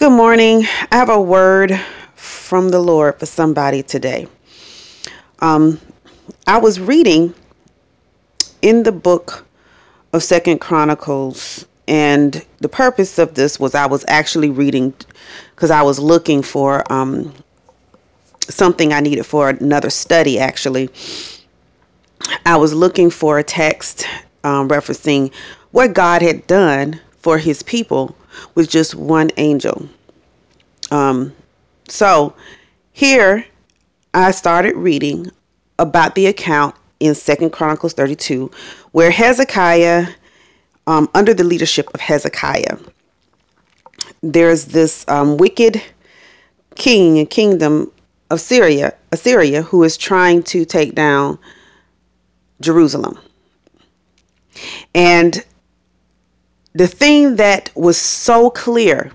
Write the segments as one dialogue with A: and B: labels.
A: Good morning. I have a word from the Lord for somebody today. Um, I was reading in the book of Second Chronicles, and the purpose of this was I was actually reading because I was looking for um, something I needed for another study. Actually, I was looking for a text um, referencing what God had done for His people with just one angel. Um, so here I started reading about the account in Second Chronicles 32, where Hezekiah, um, under the leadership of Hezekiah, there's this um, wicked king and kingdom of Syria, Assyria, who is trying to take down Jerusalem. And the thing that was so clear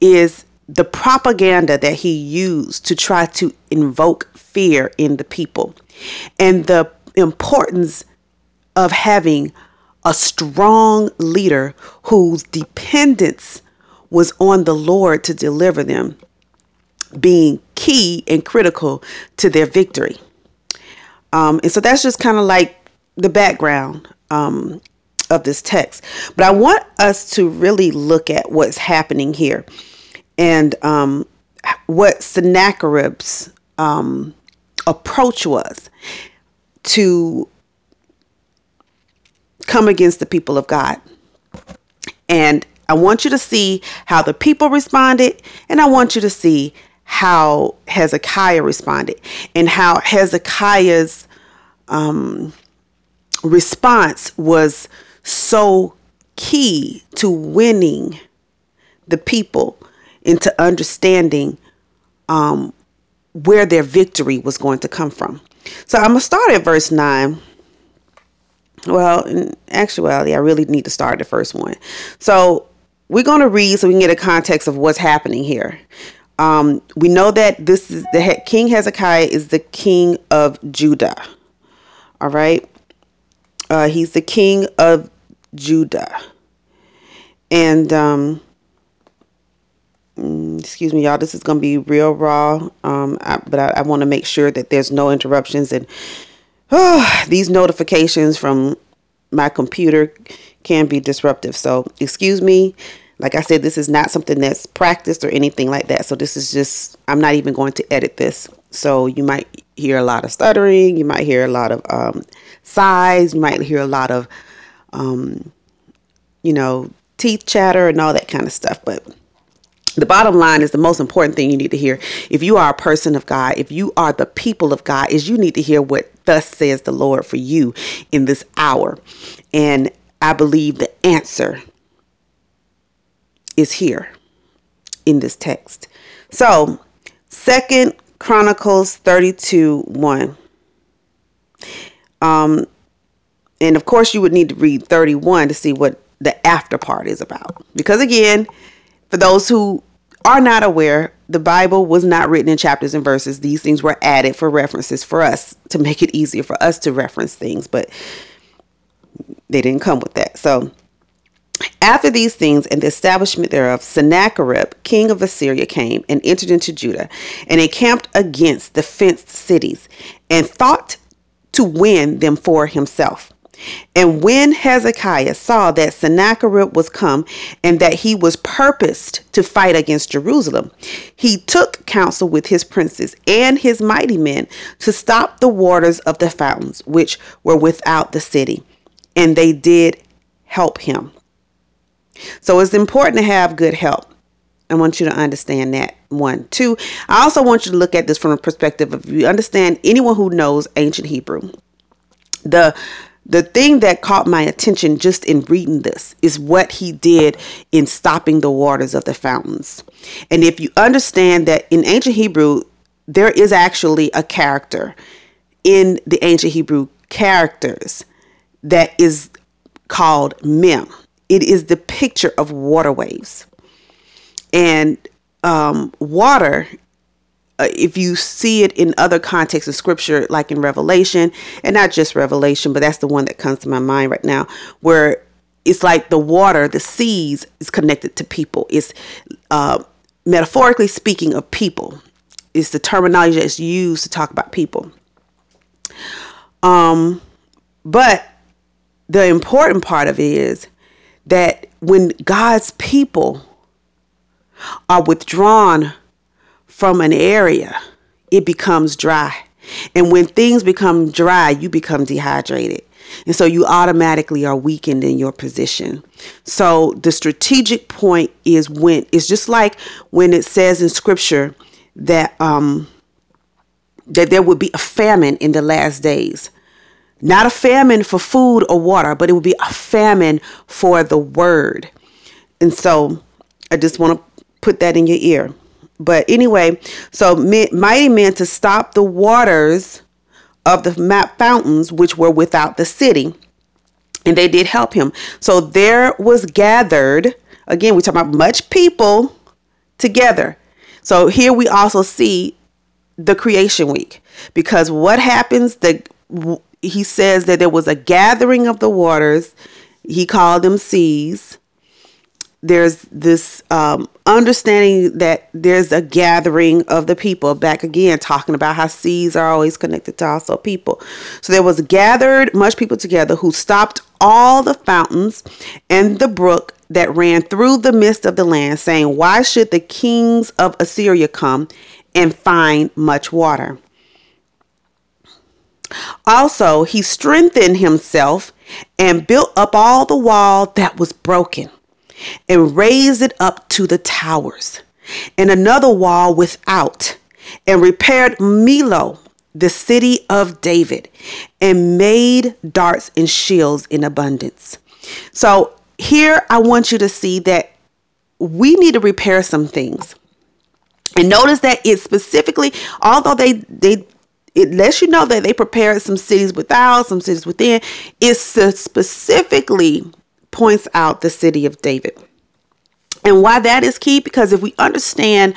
A: is the propaganda that he used to try to invoke fear in the people and the importance of having a strong leader whose dependence was on the Lord to deliver them being key and critical to their victory. Um, and so that's just kind of like the background um, of this text. But I want us to really look at what's happening here and um, what Sennacherib's um, approach was to come against the people of God. And I want you to see how the people responded, and I want you to see how Hezekiah responded and how Hezekiah's um, response was so key to winning the people into understanding um, where their victory was going to come from. So I'm going to start at verse 9. Well, in actuality, I really need to start the first one. So we're going to read so we can get a context of what's happening here. Um, we know that this is the King Hezekiah is the king of Judah. All right. Uh, he's the king of Judah. And um, Mm, excuse me, y'all. This is going to be real raw, um, I, but I, I want to make sure that there's no interruptions and oh, these notifications from my computer can be disruptive. So, excuse me. Like I said, this is not something that's practiced or anything like that. So, this is just, I'm not even going to edit this. So, you might hear a lot of stuttering, you might hear a lot of um, sighs, you might hear a lot of, um, you know, teeth chatter and all that kind of stuff. But the bottom line is the most important thing you need to hear. If you are a person of god if you are the people of god is you need to hear what thus says the lord for you in this hour. And i believe the answer is here in this text. So second chronicles 32 1 um and of course you would need to read 31 to see what the after part is about because again for those who are not aware, the Bible was not written in chapters and verses. These things were added for references for us to make it easier for us to reference things, but they didn't come with that. So, after these things and the establishment thereof, Sennacherib, king of Assyria, came and entered into Judah and encamped against the fenced cities and thought to win them for himself. And when Hezekiah saw that Sennacherib was come and that he was purposed to fight against Jerusalem, he took counsel with his princes and his mighty men to stop the waters of the fountains which were without the city. And they did help him. So it's important to have good help. I want you to understand that. One. Two, I also want you to look at this from a perspective of you understand anyone who knows ancient Hebrew. The the thing that caught my attention just in reading this is what he did in stopping the waters of the fountains. And if you understand that in ancient Hebrew, there is actually a character in the ancient Hebrew characters that is called mem. It is the picture of water waves. And um, water uh, if you see it in other contexts of scripture, like in Revelation, and not just Revelation, but that's the one that comes to my mind right now, where it's like the water, the seas is connected to people. It's uh, metaphorically speaking of people. It's the terminology that's used to talk about people. Um, but the important part of it is that when God's people are withdrawn from an area, it becomes dry. And when things become dry, you become dehydrated. And so you automatically are weakened in your position. So the strategic point is when it's just like when it says in scripture that um that there would be a famine in the last days. Not a famine for food or water, but it would be a famine for the word. And so I just want to put that in your ear. But anyway, so mighty men to stop the waters of the map fountains which were without the city. And they did help him. So there was gathered, again, we talk about much people together. So here we also see the creation week because what happens the he says that there was a gathering of the waters he called them seas there's this um, understanding that there's a gathering of the people back again talking about how seas are always connected to also people. So there was gathered much people together who stopped all the fountains and the brook that ran through the midst of the land saying why should the kings of assyria come and find much water? Also he strengthened himself and built up all the wall that was broken and raised it up to the towers, and another wall without, and repaired Millo, the city of David, and made darts and shields in abundance. So here I want you to see that we need to repair some things. And notice that it specifically, although they they it lets you know that they prepared some cities without, some cities within, it specifically points out the city of David. And why that is key because if we understand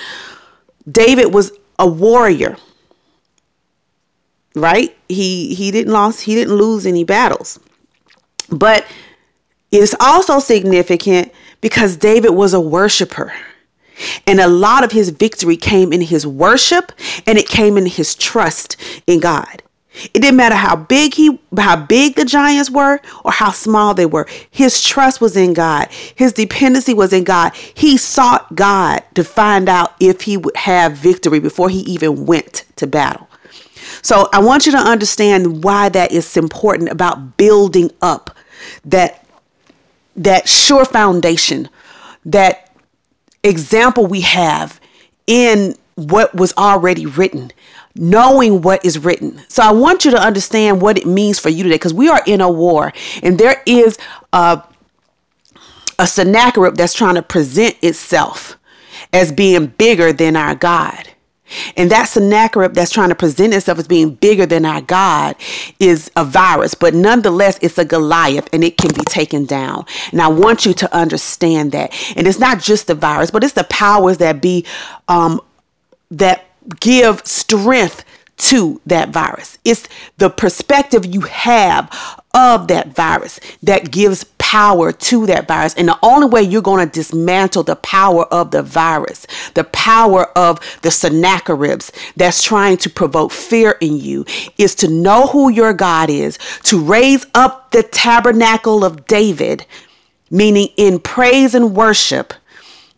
A: David was a warrior, right? He he didn't lost he didn't lose any battles. But it's also significant because David was a worshiper. And a lot of his victory came in his worship and it came in his trust in God. It didn't matter how big he how big the giants were or how small they were. His trust was in God. His dependency was in God. He sought God to find out if he would have victory before he even went to battle. So I want you to understand why that is important about building up that that sure foundation, that example we have in what was already written knowing what is written. So I want you to understand what it means for you today because we are in a war and there is a, a Sennacherib that's trying to present itself as being bigger than our God. And that Sennacherib that's trying to present itself as being bigger than our God is a virus, but nonetheless, it's a Goliath and it can be taken down. And I want you to understand that. And it's not just the virus, but it's the powers that be um, that give strength to that virus. It's the perspective you have of that virus that gives power to that virus. And the only way you're going to dismantle the power of the virus, the power of the Sennacheribs that's trying to provoke fear in you, is to know who your God is, to raise up the tabernacle of David, meaning in praise and worship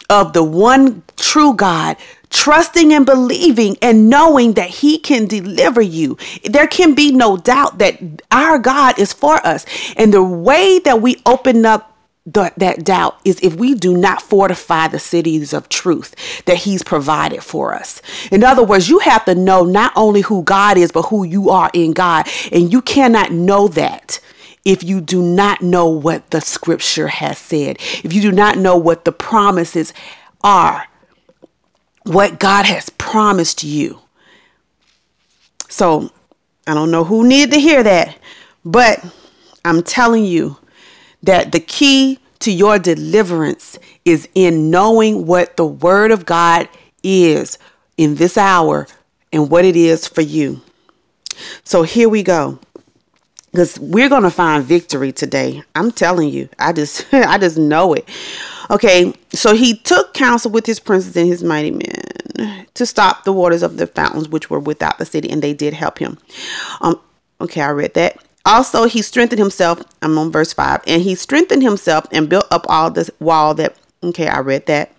A: of the one true God trusting and believing and knowing that He can deliver you. There can be no doubt that our God is for us. And the way that we open up the, that doubt is if we do not fortify the cities of truth that He's provided for us. In other words, you have to know not only who God is, but who you are in God. And you cannot know that if you do not know what the scripture has said, if you do not know what the promises are what God has promised you. So I don't know who needed to hear that, but I'm telling you that the key to your deliverance is in knowing what the Word of God is in this hour and what it is for you. So here we go. because we're to find victory today. I'm telling you. I just I just know it. Okay, so he took counsel with his princes and his mighty men to stop the waters of the fountains which were without the city, and they did help him. Um, okay, I read that. Also, he strengthened himself. I'm on verse five, and he strengthened himself and built up all this wall that. Okay, I read that.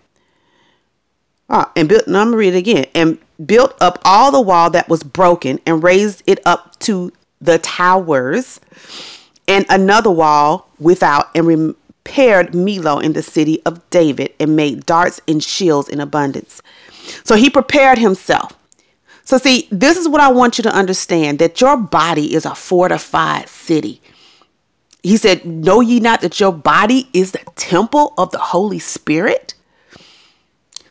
A: Ah, and built. No, I'm gonna read it again. And built up all the wall that was broken, and raised it up to the towers, and another wall without, and repaired Millo in the city of David, and made darts and shields in abundance. So he prepared himself. So, see, this is what I want you to understand that your body is a fortified city. He said, Know ye not that your body is the temple of the Holy Spirit?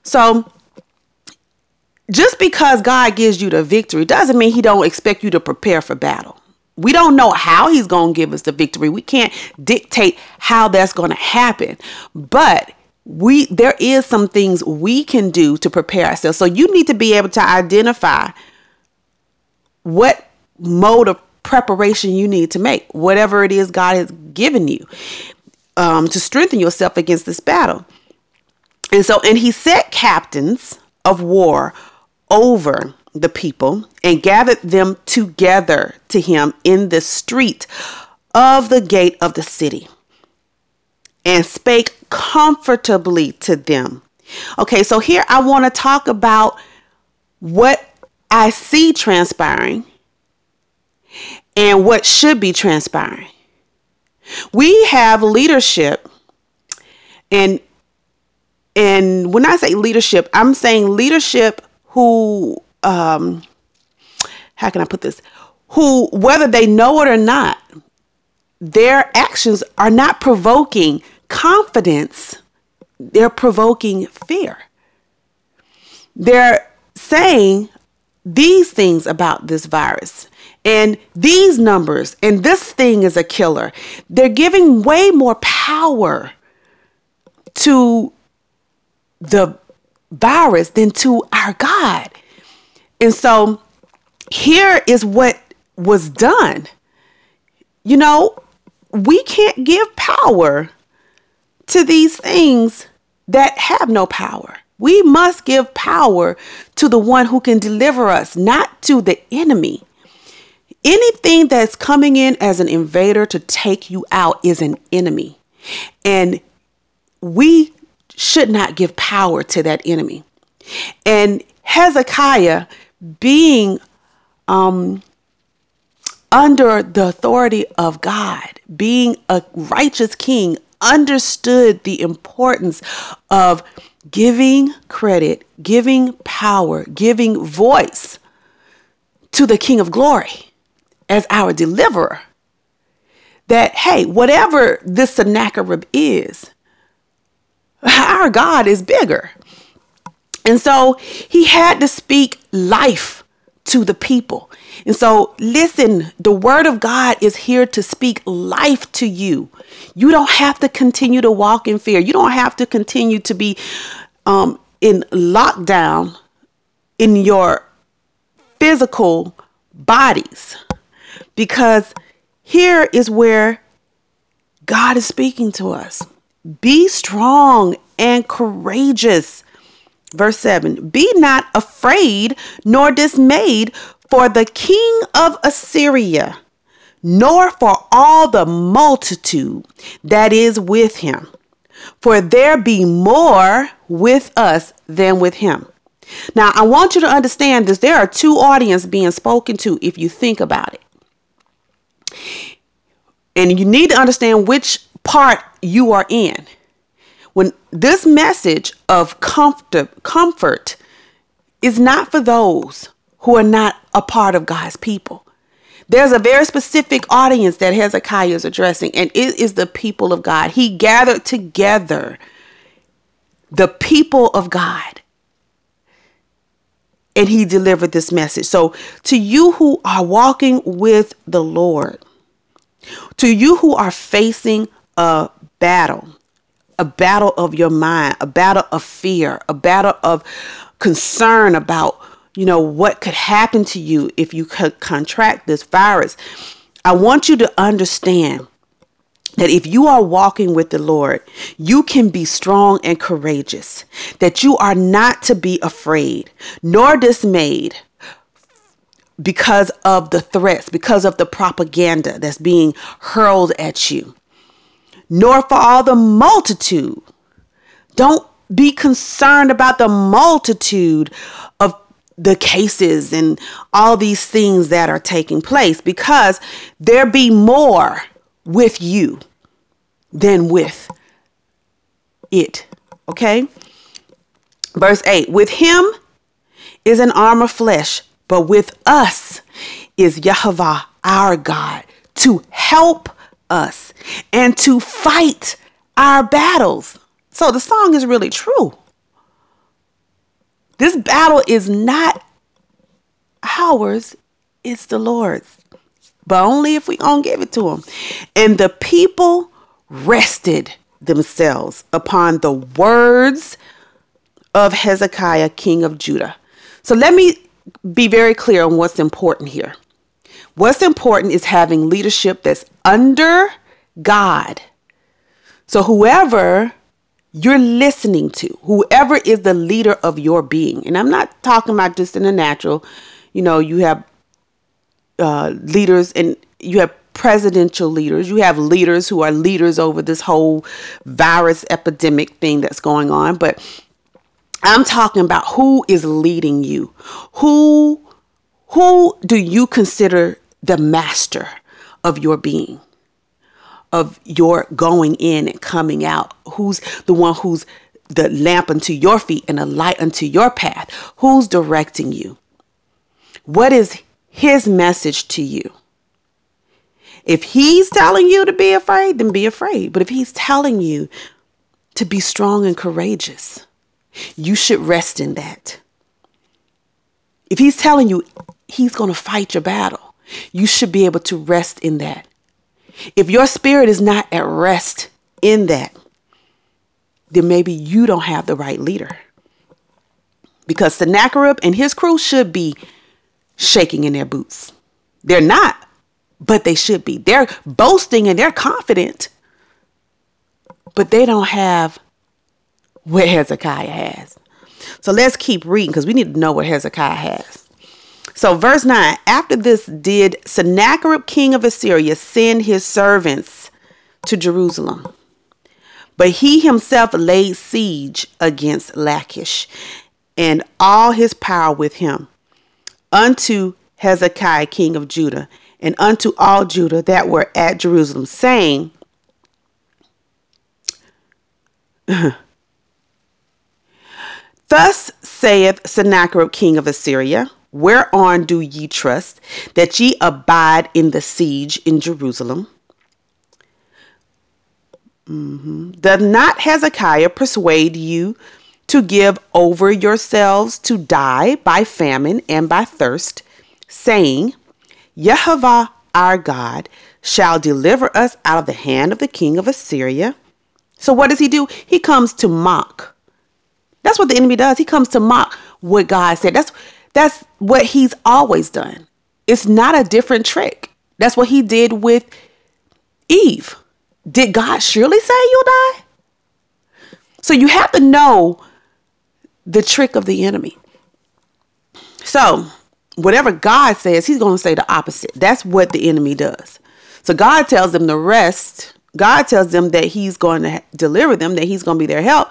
A: So, just because God gives you the victory doesn't mean he don't expect you to prepare for battle. We don't know how he's going to give us the victory. We can't dictate how that's going to happen. But we there is some things we can do to prepare ourselves. So you need to be able to identify what mode of preparation you need to make, whatever it is God has given you um, to strengthen yourself against this battle. And so, and he set captains of war over the people and gathered them together to him in the street of the gate of the city and spake comfortably to them. Okay, so here I want to talk about what I see transpiring and what should be transpiring. We have leadership and and when I say leadership, I'm saying leadership who um how can I put this? Who whether they know it or not, their actions are not provoking confidence, they're provoking fear. They're saying these things about this virus and these numbers and this thing is a killer. They're giving way more power to the virus than to our God. And so here is what was done. You know, we can't give power to these things that have no power. We must give power to the one who can deliver us, not to the enemy. Anything that's coming in as an invader to take you out is an enemy. And we should not give power to that enemy. And Hezekiah, being um, under the authority of God, being a righteous king, understood the importance of giving credit, giving power, giving voice to the King of Glory as our deliverer. That, hey, whatever this Sennacherib is, our God is bigger. And so he had to speak life to the people. And so, listen, the word of God is here to speak life to you. You don't have to continue to walk in fear. You don't have to continue to be um, in lockdown in your physical bodies because here is where God is speaking to us. Be strong and courageous. Verse 7 Be not afraid nor dismayed for the king of Assyria, nor for all the multitude that is with him. For there be more with us than with him. Now, I want you to understand this. There are two audiences being spoken to if you think about it. And you need to understand which part you are in. When this message of comfort, comfort is not for those who are not a part of God's people. There's a very specific audience that Hezekiah is addressing, and it is the people of God. He gathered together the people of God and he delivered this message. So, to you who are walking with the Lord, to you who are facing a battle, a battle of your mind, a battle of fear, a battle of concern about, you know, what could happen to you if you could contract this virus. I want you to understand that if you are walking with the Lord, you can be strong and courageous, that you are not to be afraid nor dismayed because of the threats, because of the propaganda that's being hurled at you, nor for all the multitude. Don't be concerned about the multitude of the cases and all these things that are taking place because there be more with you than with it. Okay? Verse 8 With him is an arm of flesh, but with us is Yahweh our God to help us and to fight our battles. So the song is really true. This battle is not ours, it's the Lord's. But only if we don't give it to him. And the people rested themselves upon the words of Hezekiah, king of Judah. So let me be very clear on what's important here. What's important is having leadership that's under God. So whoever you're listening to, whoever is the leader of your being, and I'm not talking about just in the natural, you know, you have uh, leaders and you have presidential leaders, you have leaders who are leaders over this whole virus epidemic thing that's going on, but I'm talking about who is leading you. Who who do you consider the master of your being? Of your going in and coming out? Who's the one who's the lamp unto your feet and a light unto your path? Who's directing you? What is his message to you? If he's telling you to be afraid, then be afraid. But if he's telling you to be strong and courageous, you should rest in that. If he's telling you he's going to fight your battle, you should be able to rest in that. If your spirit is not at rest in that, then maybe you don't have the right leader. Because Sennacherib and his crew should be shaking in their boots. They're not, but they should be. They're boasting and they're confident, but they don't have what Hezekiah has. So let's keep reading because we need to know what Hezekiah has. So, verse 9 After this, did Sennacherib, king of Assyria, send his servants to Jerusalem? But he himself laid siege against Lachish and all his power with him unto Hezekiah, king of Judah, and unto all Judah that were at Jerusalem, saying, Thus saith Sennacherib, king of Assyria, Whereon do ye trust that ye abide in the siege in Jerusalem? Mm-hmm. Does not Hezekiah persuade you to give over yourselves to die by famine and by thirst, saying, Jehovah our God shall deliver us out of the hand of the king of Assyria? So, what does he do? He comes to mock that's what the enemy does. He comes to mock what God said. That's that's what he's always done. It's not a different trick. That's what he did with Eve. Did God surely say you'll die? So you have to know the trick of the enemy. So, whatever God says, he's going to say the opposite. That's what the enemy does. So God tells them the rest. God tells them that he's going to deliver them, that he's going to be their help.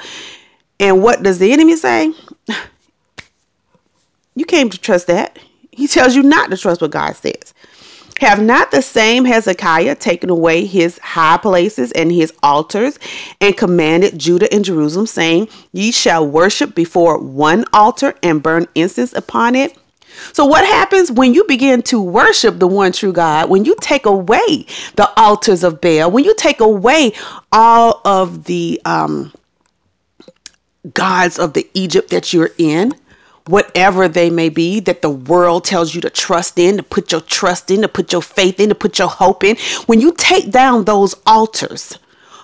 A: And what does the enemy say? You came to trust that. He tells you not to trust what God says. Have not the same Hezekiah taken away his high places and his altars and commanded Judah and Jerusalem, saying, Ye shall worship before one altar and burn incense upon it? So, what happens when you begin to worship the one true God? When you take away the altars of Baal, when you take away all of the um, gods of the Egypt that you're in, whatever they may be that the world tells you to trust in, to put your trust in, to put your faith in, to put your hope in, when you take down those altars,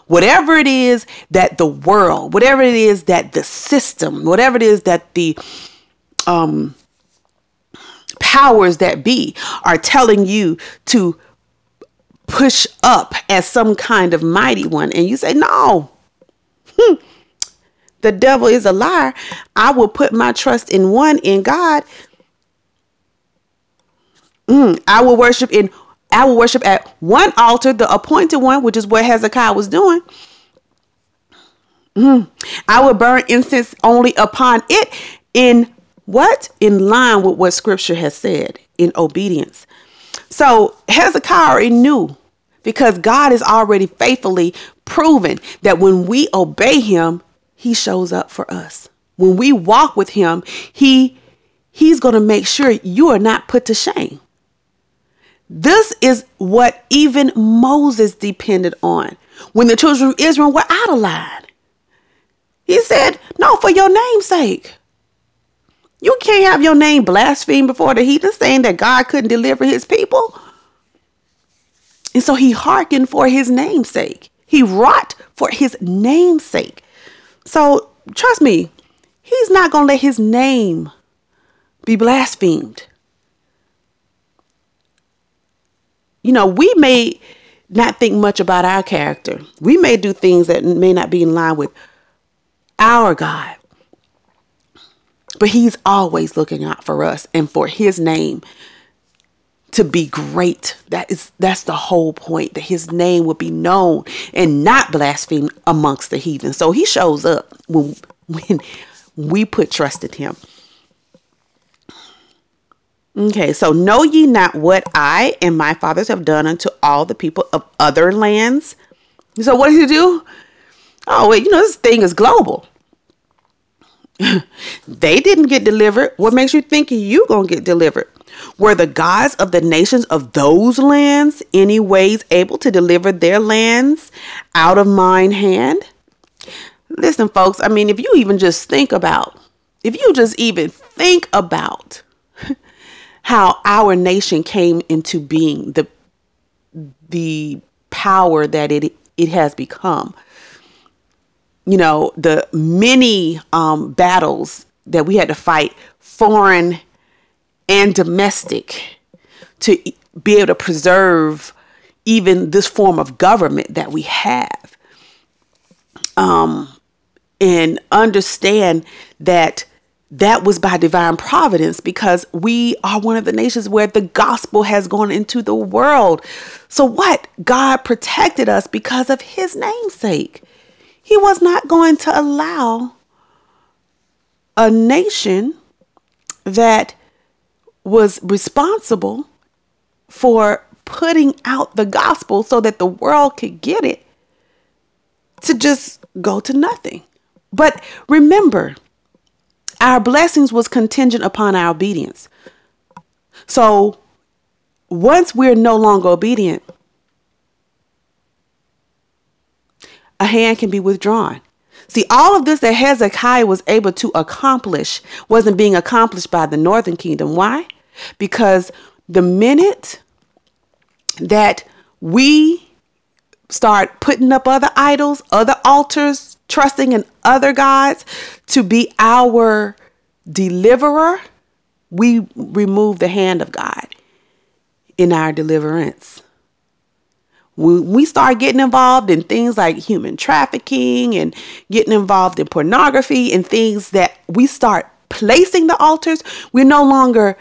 A: whatever it is that the world, whatever it is that the system, whatever it is that the um powers that be are telling you to push up as some kind of mighty one. And you say, no, hmm. The devil is a liar. I will put my trust in one, in God. Mm, I will worship in I will worship at one altar, the appointed one, which is what Hezekiah was doing. Mm. I will burn incense only upon it in what? In line with what scripture has said, in obedience. So Hezekiah already knew because God has already faithfully proven that when we obey him, he shows up for us. When we walk with him, he he's going to make sure you are not put to shame. This is what even Moses depended on when the children of Israel were out of line. He said, No, for your name's sake. You can't have your name blasphemed before the heathen, saying that God couldn't deliver his people. And so he hearkened for his namesake. He wrought for his namesake. So trust me, he's not going to let his name be blasphemed. You know, we may not think much about our character. We may do things that may not be in line with our God. But he's always looking out for us and for his name to be great. That is that's the whole point that his name would be known and not blasphemed amongst the heathen. So he shows up when when we put trust in him. Okay, so know ye not what I and my fathers have done unto all the people of other lands? So what does he do? Oh, wait, you know, this thing is global. they didn't get delivered. What makes you think you gonna get delivered? Were the gods of the nations of those lands anyways able to deliver their lands out of mine hand? Listen, folks, I mean, if you even just think about, if you just even think about how our nation came into being, the the power that it it has become. You know, the many um, battles that we had to fight, foreign and domestic to be able to preserve even this form of government that we have um, and understand that that was by divine providence because we are one of the nations where the gospel has gone into the world. So, what? God protected us because of his namesake. He was not going to allow a nation that was responsible for putting out the gospel so that the world could get it to just go to nothing. But remember, our blessings was contingent upon our obedience. So once we're no longer obedient, a hand can be withdrawn. See, all of this that Hezekiah was able to accomplish wasn't being accomplished by the northern kingdom. Why? Because the minute that we start putting up other idols, other altars, trusting in other gods to be our deliverer, we remove the hand of God in our deliverance. When we start getting involved in things like human trafficking and getting involved in pornography and things that we start placing the altars, we're no longer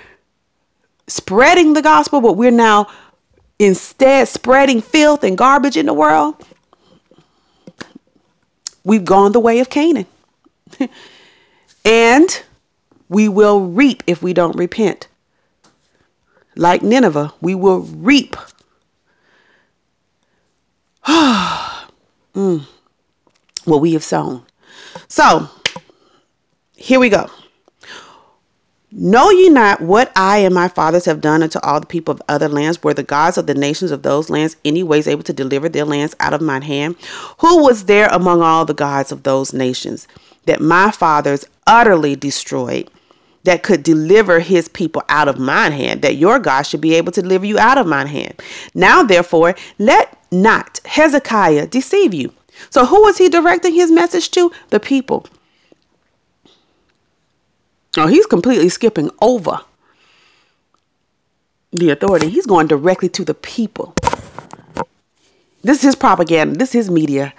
A: spreading the gospel, but we're now instead spreading filth and garbage in the world. We've gone the way of Canaan. and we will reap if we don't repent. Like Nineveh, we will reap mm, what we have sown. So, here we go. Know ye not what I and my fathers have done unto all the people of other lands? Were the gods of the nations of those lands anyways able to deliver their lands out of mine hand? Who was there among all the gods of those nations that my fathers utterly destroyed? that could deliver his people out of mine hand, that your God should be able to deliver you out of mine hand. Now, therefore, let not Hezekiah deceive you. So, who was he directing his message to? The people. Oh, he's completely skipping over the authority. He's going directly to the people. This is his propaganda. This is his media.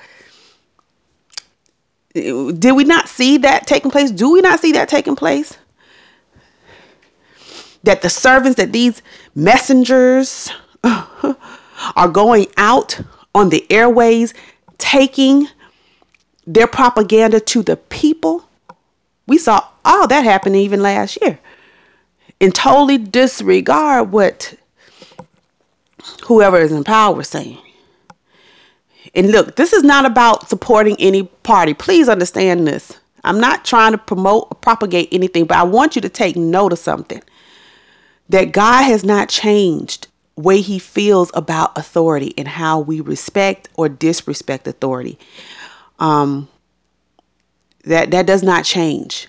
A: Did we not see that taking place? Do we not see that taking place? That the servants, that these messengers are going out on the airways, taking their propaganda to the people. We saw all that happen even last year. And totally disregard what whoever is in power is saying. And look, this is not about supporting any party. Please understand this. I'm not trying to promote or propagate anything, but I want you to take note of something. That God has not changed way he feels about authority and how we respect or disrespect authority. Um, that that does not change,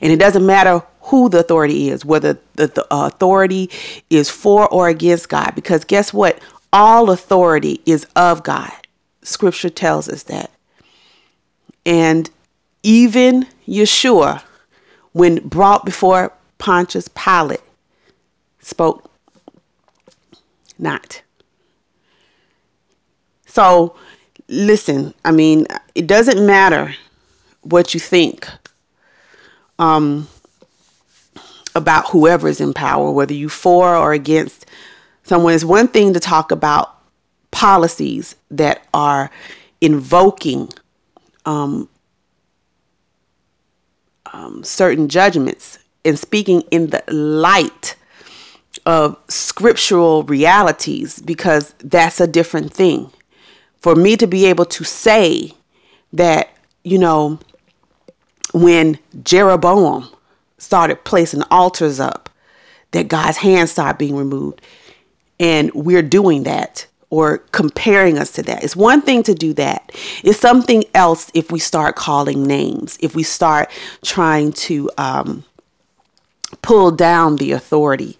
A: and it doesn't matter who the authority is, whether the, the authority is for or against God. Because guess what? All authority is of God. Scripture tells us that. And even Yeshua, when brought before Pontius Pilate, spoke not. So, listen, I mean, it doesn't matter what you think um, about whoever is in power, whether you for or against someone. It's one thing to talk about policies that are invoking um, um, certain judgments and speaking in the light of scriptural realities because that's a different thing. For me to be able to say that, you know, when Jeroboam started placing altars up, that God's hand started being removed, and we're doing that or comparing us to that. It's one thing to do that. It's something else if we start calling names, if we start trying to um, pull down the authority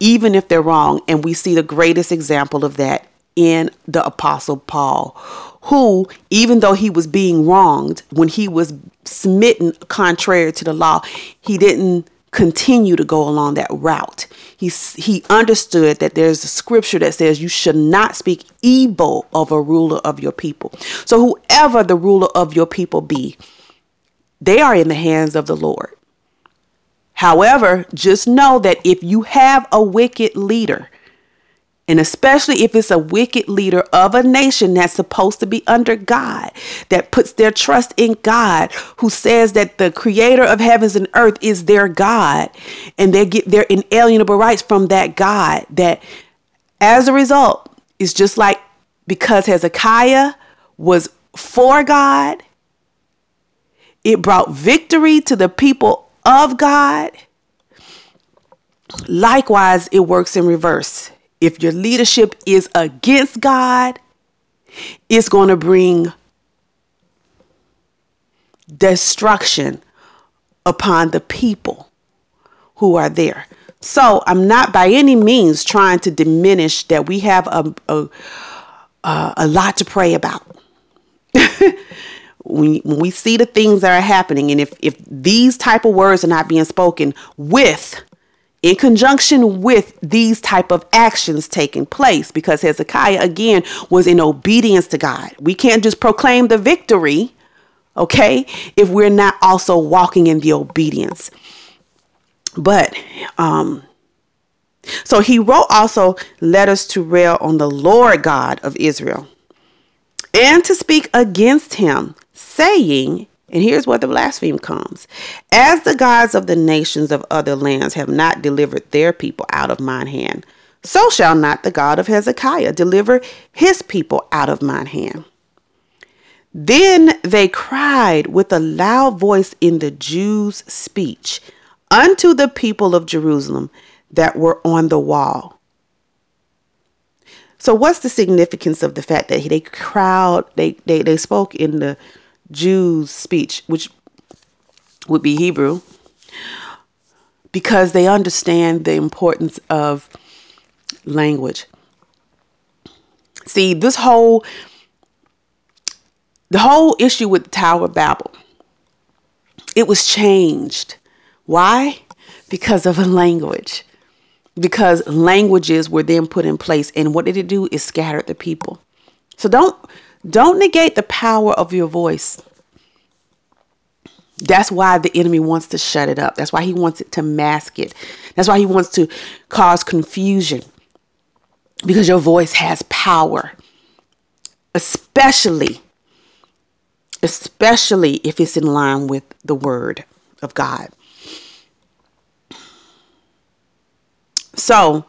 A: even if they're wrong. And we see the greatest example of that in the Apostle Paul, who, even though he was being wronged, when he was smitten contrary to the law, he didn't continue to go along that route. He, he understood that there's a scripture that says you should not speak evil of a ruler of your people. So, whoever the ruler of your people be, they are in the hands of the Lord. However, just know that if you have a wicked leader, and especially if it's a wicked leader of a nation that's supposed to be under God, that puts their trust in God, who says that the creator of heavens and earth is their God, and they get their inalienable rights from that God, that as a result, it's just like because Hezekiah was for God, it brought victory to the people of God, likewise, it works in reverse. If your leadership is against God, it's going to bring destruction upon the people who are there. So I'm not by any means trying to diminish that we have a, a, a lot to pray about. when, we see the things that are happening and if, if these type of words are not being spoken with in conjunction with these type of actions taking place because hezekiah again was in obedience to god. We can't just proclaim the victory okay if we're not also walking in the obedience. But um so he wrote also letters to rail on the lord god of israel and to speak against him saying, and here's where the blasphemy comes As the gods of the nations of other lands have not delivered their people out of mine hand, so shall not the God of Hezekiah deliver his people out of mine hand. Then they cried with a loud voice in the Jews' speech unto the people of Jerusalem that were on the wall. So what's the significance of the fact that they crowd they, they, they spoke in the Jews' speech, which would be Hebrew, because they understand the importance of language. See, this whole the whole issue with the Tower of Babel, it was changed. Why? Because of a language. Because languages were then put in place, and what did it do? It scattered the people. So don't don't negate the power of your voice. That's why the enemy wants to shut it up. That's why he wants it to mask it. That's why he wants to cause confusion. Because your voice has power. Especially especially if it's in line with the word of God. So,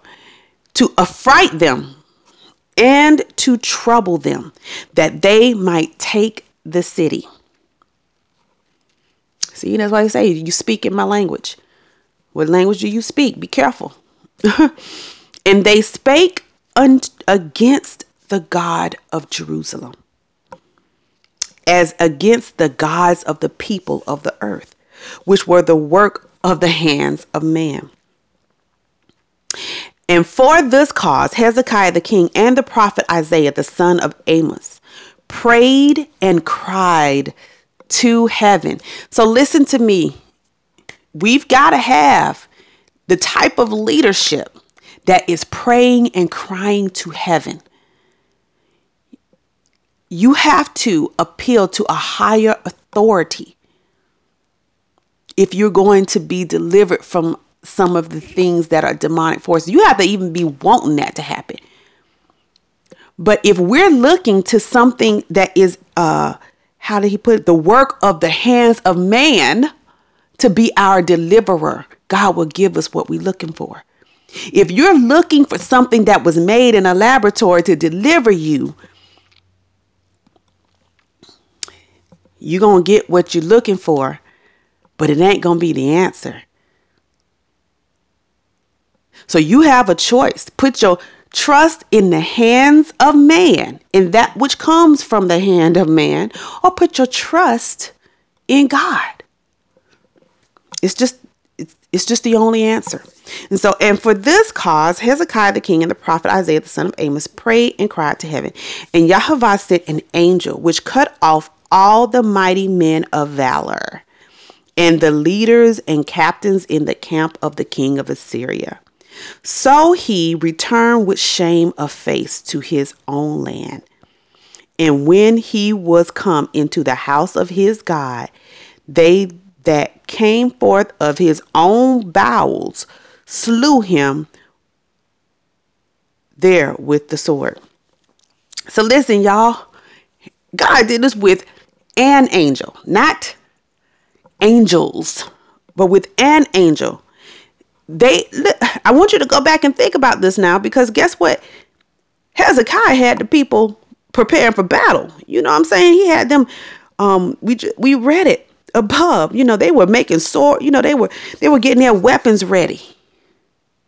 A: to affright them and to trouble them, that they might take the city. See, that's why I say you speak in my language. What language do you speak? Be careful. and they spake un- against the God of Jerusalem, as against the gods of the people of the earth, which were the work of the hands of man. And for this cause, Hezekiah the king and the prophet Isaiah the son of Amos prayed and cried to heaven. So listen to me. We've got to have the type of leadership that is praying and crying to heaven. You have to appeal to a higher authority if you're going to be delivered from some of the things that are demonic forces. You have to even be wanting that to happen. But if we're looking to something that is, uh, how did he put it? The work of the hands of man to be our deliverer, God will give us what we're looking for. If you're looking for something that was made in a laboratory to deliver you, you're going to get what you're looking for, but it ain't going to be the answer. So you have a choice. Put your trust in the hands of man, in that which comes from the hand of man, or put your trust in God. It's just it's, just the only answer. And so, and for this cause, Hezekiah the king and the prophet Isaiah the son of Amos prayed and cried to heaven. And Yahovah sent an angel which cut off all the mighty men of valor and the leaders and captains in the camp of the king of Assyria. So he returned with shame of face to his own land. And when he was come into the house of his God, they that came forth of his own bowels slew him there with the sword. So listen, y'all. God did this with an angel, not angels, but with an angel. They I want you to go back and think about this now because guess what? Hezekiah had the people preparing for battle. You know what I'm saying? He had them um we we read it above. You know, they were making sword, you know, they were they were getting their weapons ready.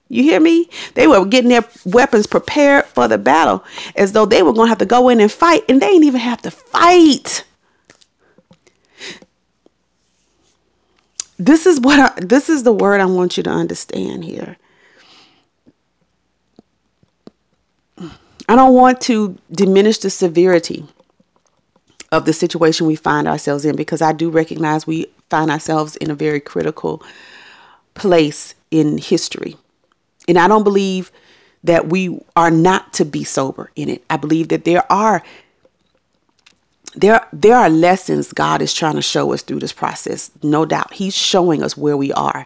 A: You hear me? They were getting their weapons prepared for the battle as though they were going to have to go in and fight and they didn't even have to fight. This is what I, this is the word I want you to understand here. I don't want to diminish the severity of the situation we find ourselves in because I do recognize we find ourselves in a very critical place in history. And I don't believe that we are not to be sober in it. I believe that there are there there are lessons God is trying to show us through this process. No doubt. He's showing us where we are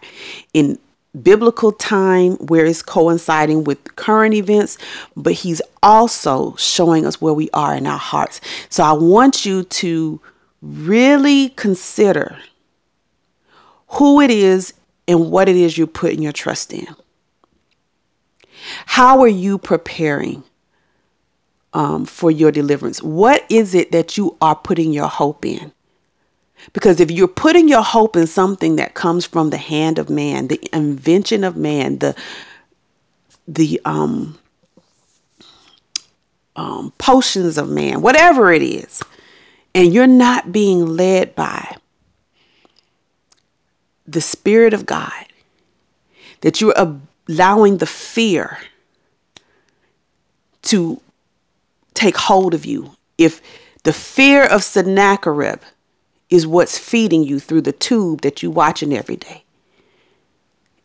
A: in biblical time where it's coinciding with current events, but he's also showing us where we are in our hearts. So I want you to really consider who it is and what it is you're putting your trust in. How are you preparing um, for your deliverance? What is it that you are putting your hope in? Because if you're putting your hope in something that comes from the hand of man, the invention of man, the the um, um, potions of man, whatever it is, and you're not being led by the Spirit of God, that you're allowing the fear to take hold of you. If the fear of Sennacherib is what's feeding you through the tube that you're watching every day,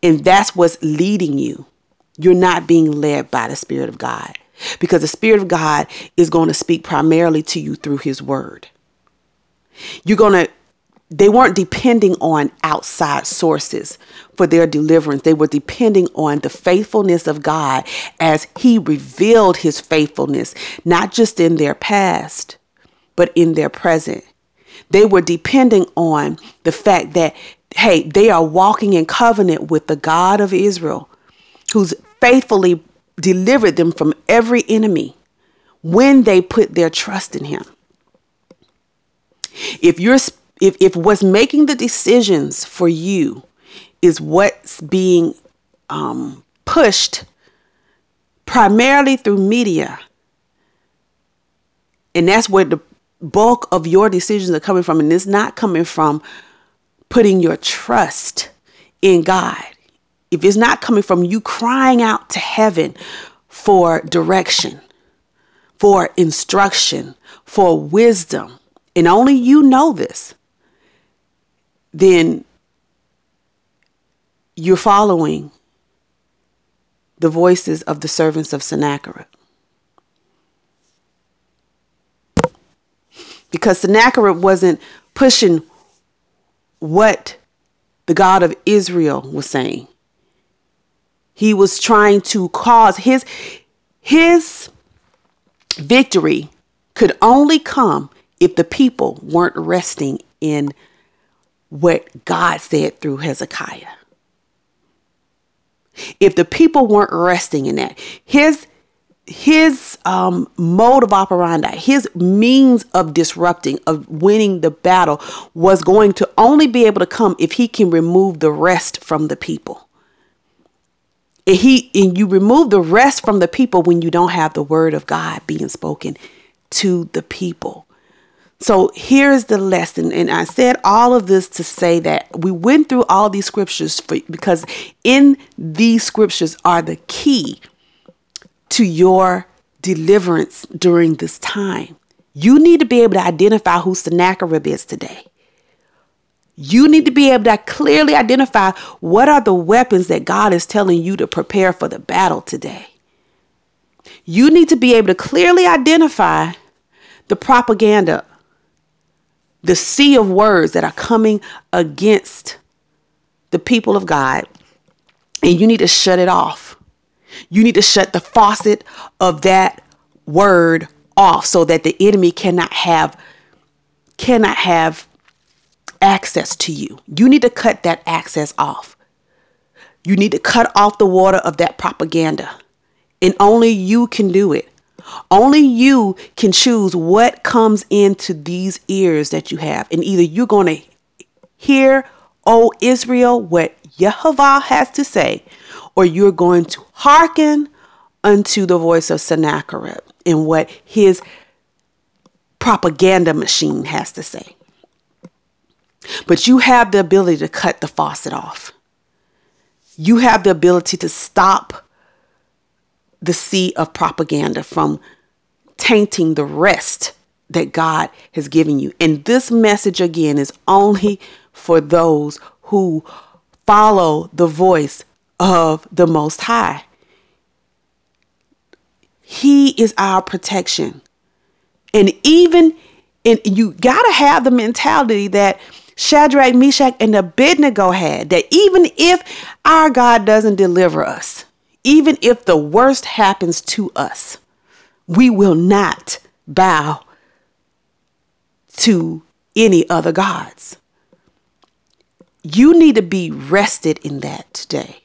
A: and that's what's leading you, you're not being led by the Spirit of God. because the Spirit of God is going to speak primarily to you through His Word. You're going to, they weren't depending on outside sources for their deliverance. They were depending on the faithfulness of God as He revealed His faithfulness, not just in their past, but in their present. They were depending on the fact that, hey, they are walking in covenant with the God of Israel, who's faithfully delivered them from every enemy when they put their trust in him. If you're if, if what's making the decisions for you is what's being um, pushed primarily through media, and that's where the bulk of your decisions are coming from, and it's not coming from putting your trust in God. If it's not coming from you crying out to heaven for direction, for instruction, for wisdom, and only you know this, then you're following the voices of the servants of Sennacherib. Because Sennacherib wasn't pushing what the God of Israel was saying. He was trying to cause his his victory could only come if the people weren't resting in what God said through Hezekiah. If the people weren't resting in that, his his um, mode of operandi, his means of disrupting, of winning the battle, was going to only be able to come if he can remove the rest from the people. And he and you remove the rest from the people when you don't have the word of God being spoken to the people. So here's the lesson. And I said all of this to say that we went through all these scriptures for, because in these scriptures are the key to your deliverance during this time. You need to be able to identify who Sennacherib is today. You need to be able to clearly identify what are the weapons that God is telling you to prepare for the battle today. You need to be able to clearly identify the propaganda, the sea of words that are coming against the people of God, and you need to shut it off. You need to shut the faucet of that word off so that the enemy cannot have cannot have access to you. You need to cut that access off. You need to cut off the water of that propaganda. And only you can do it. Only you can choose what comes into these ears that you have. And either you're going to hear, O Israel, what Yehovah has to say, or you're going to hearken unto the voice of Sennacherib and what his propaganda machine has to say. But you have the ability to cut the faucet off. You have the ability to stop the sea of propaganda from tainting the rest that God has given you. And this message, again, is only for those who follow the voice of the Most High. He is our protection. And even, and you got to have the mentality that Shadrach, Meshach, and Abednego had that even if our God doesn't deliver us, even if the worst happens to us, we will not bow to any other gods. You need to be rested in that today.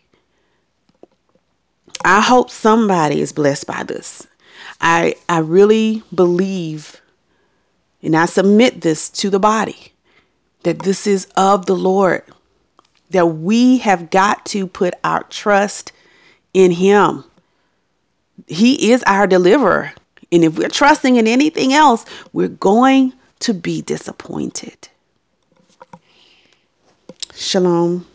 A: I hope somebody is blessed by this. I I really believe and I submit this to the body that this is of the Lord. That we have got to put our trust in him. He is our deliverer. And if we're trusting in anything else, we're going to be disappointed. Shalom.